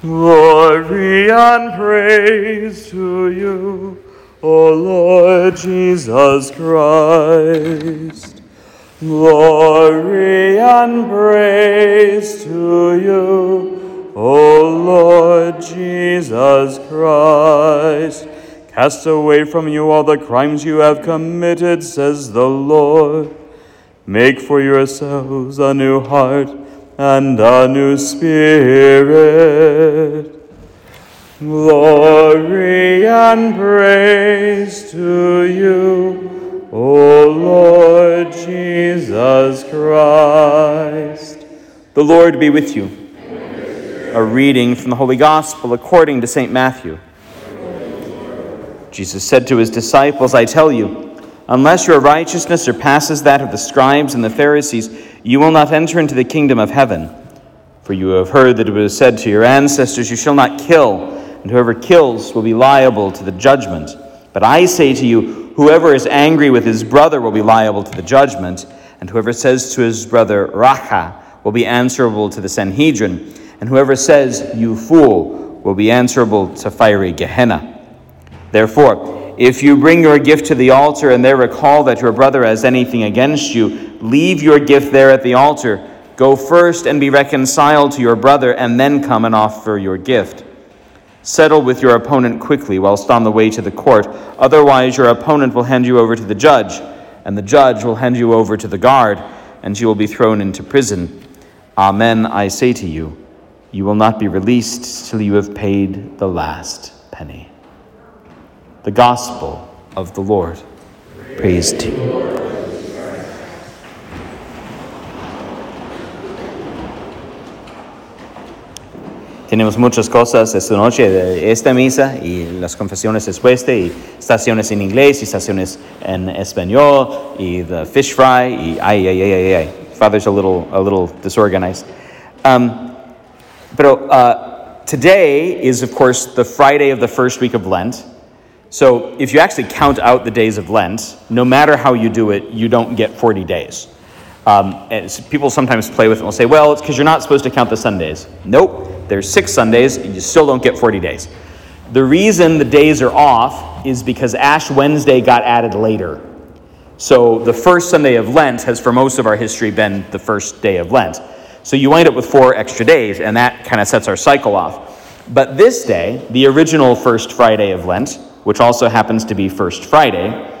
Glory and praise to you, O Lord Jesus Christ. Glory and praise to you, O Lord Jesus Christ. Cast away from you all the crimes you have committed, says the Lord. Make for yourselves a new heart and a new spirit. Glory and praise to you, O Lord Jesus Christ. The Lord be with you. A reading from the Holy Gospel according to St. Matthew. Jesus said to his disciples, I tell you, unless your righteousness surpasses that of the scribes and the Pharisees, you will not enter into the kingdom of heaven. For you have heard that it was said to your ancestors, You shall not kill, and whoever kills will be liable to the judgment. But I say to you, whoever is angry with his brother will be liable to the judgment, and whoever says to his brother, Racha, will be answerable to the Sanhedrin, and whoever says, You fool, will be answerable to fiery Gehenna. Therefore, if you bring your gift to the altar and there recall that your brother has anything against you, leave your gift there at the altar. Go first and be reconciled to your brother, and then come and offer your gift. Settle with your opponent quickly whilst on the way to the court. Otherwise, your opponent will hand you over to the judge, and the judge will hand you over to the guard, and you will be thrown into prison. Amen, I say to you, you will not be released till you have paid the last penny. The Gospel of the Lord. Praise to you. Tenemos muchas cosas esta noche esta misa y las confesiones después de y estaciones en inglés y estaciones en español y the fish fry y ay, ay, ay, ay, ay. Father's a little, a little disorganized. Um, pero uh, today is, of course, the Friday of the first week of Lent. So if you actually count out the days of Lent, no matter how you do it, you don't get 40 days. Um, people sometimes play with it and say, well, it's because you're not supposed to count the Sundays. Nope. There's six Sundays, and you still don't get 40 days. The reason the days are off is because Ash Wednesday got added later. So the first Sunday of Lent has, for most of our history, been the first day of Lent. So you wind up with four extra days, and that kind of sets our cycle off. But this day, the original first Friday of Lent, which also happens to be First Friday,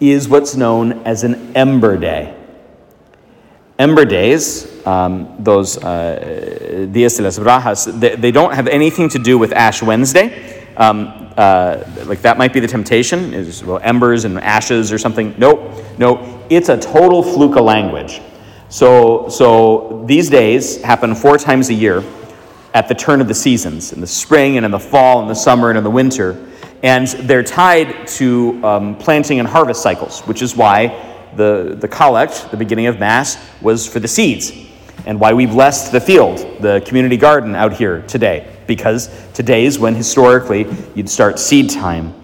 is what's known as an Ember Day. Ember days, um, those uh, Dias de las Brasas, they, they, don't have anything to do with Ash Wednesday. Um, uh, like that might be the temptation, is well, embers and ashes or something. Nope, no, it's a total fluke of language. So, so these days happen four times a year at the turn of the seasons, in the spring and in the fall and the summer and in the winter. And they're tied to um, planting and harvest cycles, which is why the, the collect, the beginning of Mass, was for the seeds, and why we blessed the field, the community garden out here today, because today is when historically you'd start seed time.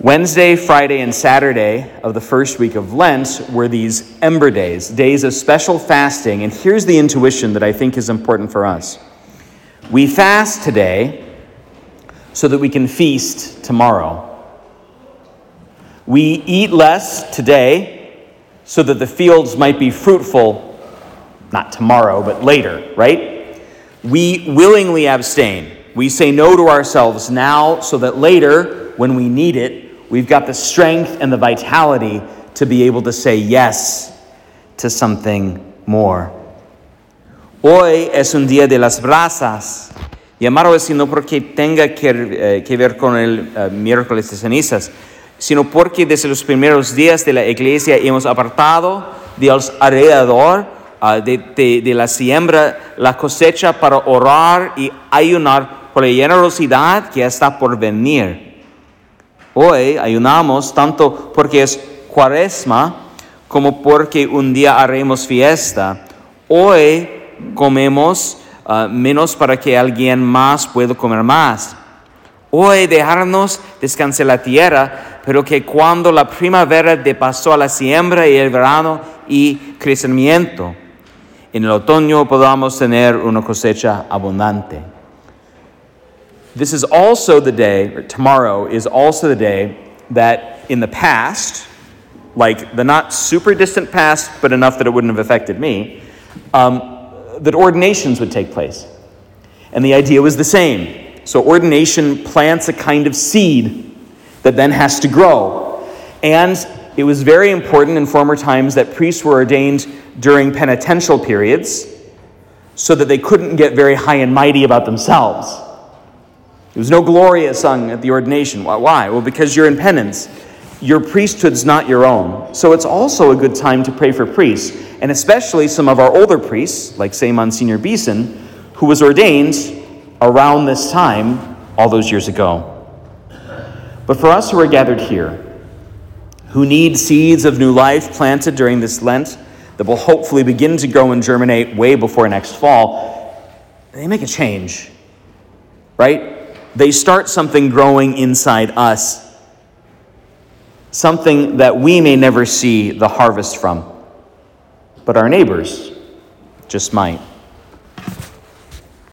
Wednesday, Friday, and Saturday of the first week of Lent were these ember days, days of special fasting. And here's the intuition that I think is important for us. We fast today so that we can feast tomorrow. We eat less today so that the fields might be fruitful, not tomorrow, but later, right? We willingly abstain. We say no to ourselves now so that later, when we need it, we've got the strength and the vitality to be able to say yes to something more. Hoy es un día de las brasas. Llamarlo así no porque tenga que, eh, que ver con el uh, miércoles de cenizas, sino porque desde los primeros días de la iglesia hemos apartado Dios alrededor uh, de, de, de, la siembra la cosecha para orar y ayunar por la generosidad que está por venir. Hoy ayunamos tanto porque es cuaresma como porque un día haremos fiesta. Hoy comemos uh, menos para que alguien más pueda comer más. Hoy dejarnos descansar la tierra, pero que cuando la primavera de pasó a la siembra y el verano y crecimiento, en el otoño podamos tener una cosecha abundante. this is also the day, or tomorrow is also the day that in the past, like the not super distant past, but enough that it wouldn't have affected me, um, that ordinations would take place. And the idea was the same. So, ordination plants a kind of seed that then has to grow. And it was very important in former times that priests were ordained during penitential periods so that they couldn't get very high and mighty about themselves. There was no Gloria sung at the ordination. Why? Well, because you're in penance. Your priesthood's not your own. So it's also a good time to pray for priests, and especially some of our older priests, like, say, Monsignor Beeson, who was ordained around this time all those years ago. But for us who are gathered here, who need seeds of new life planted during this Lent that will hopefully begin to grow and germinate way before next fall, they make a change, right? They start something growing inside us, something that we may never see the harvest from, but our neighbors just might.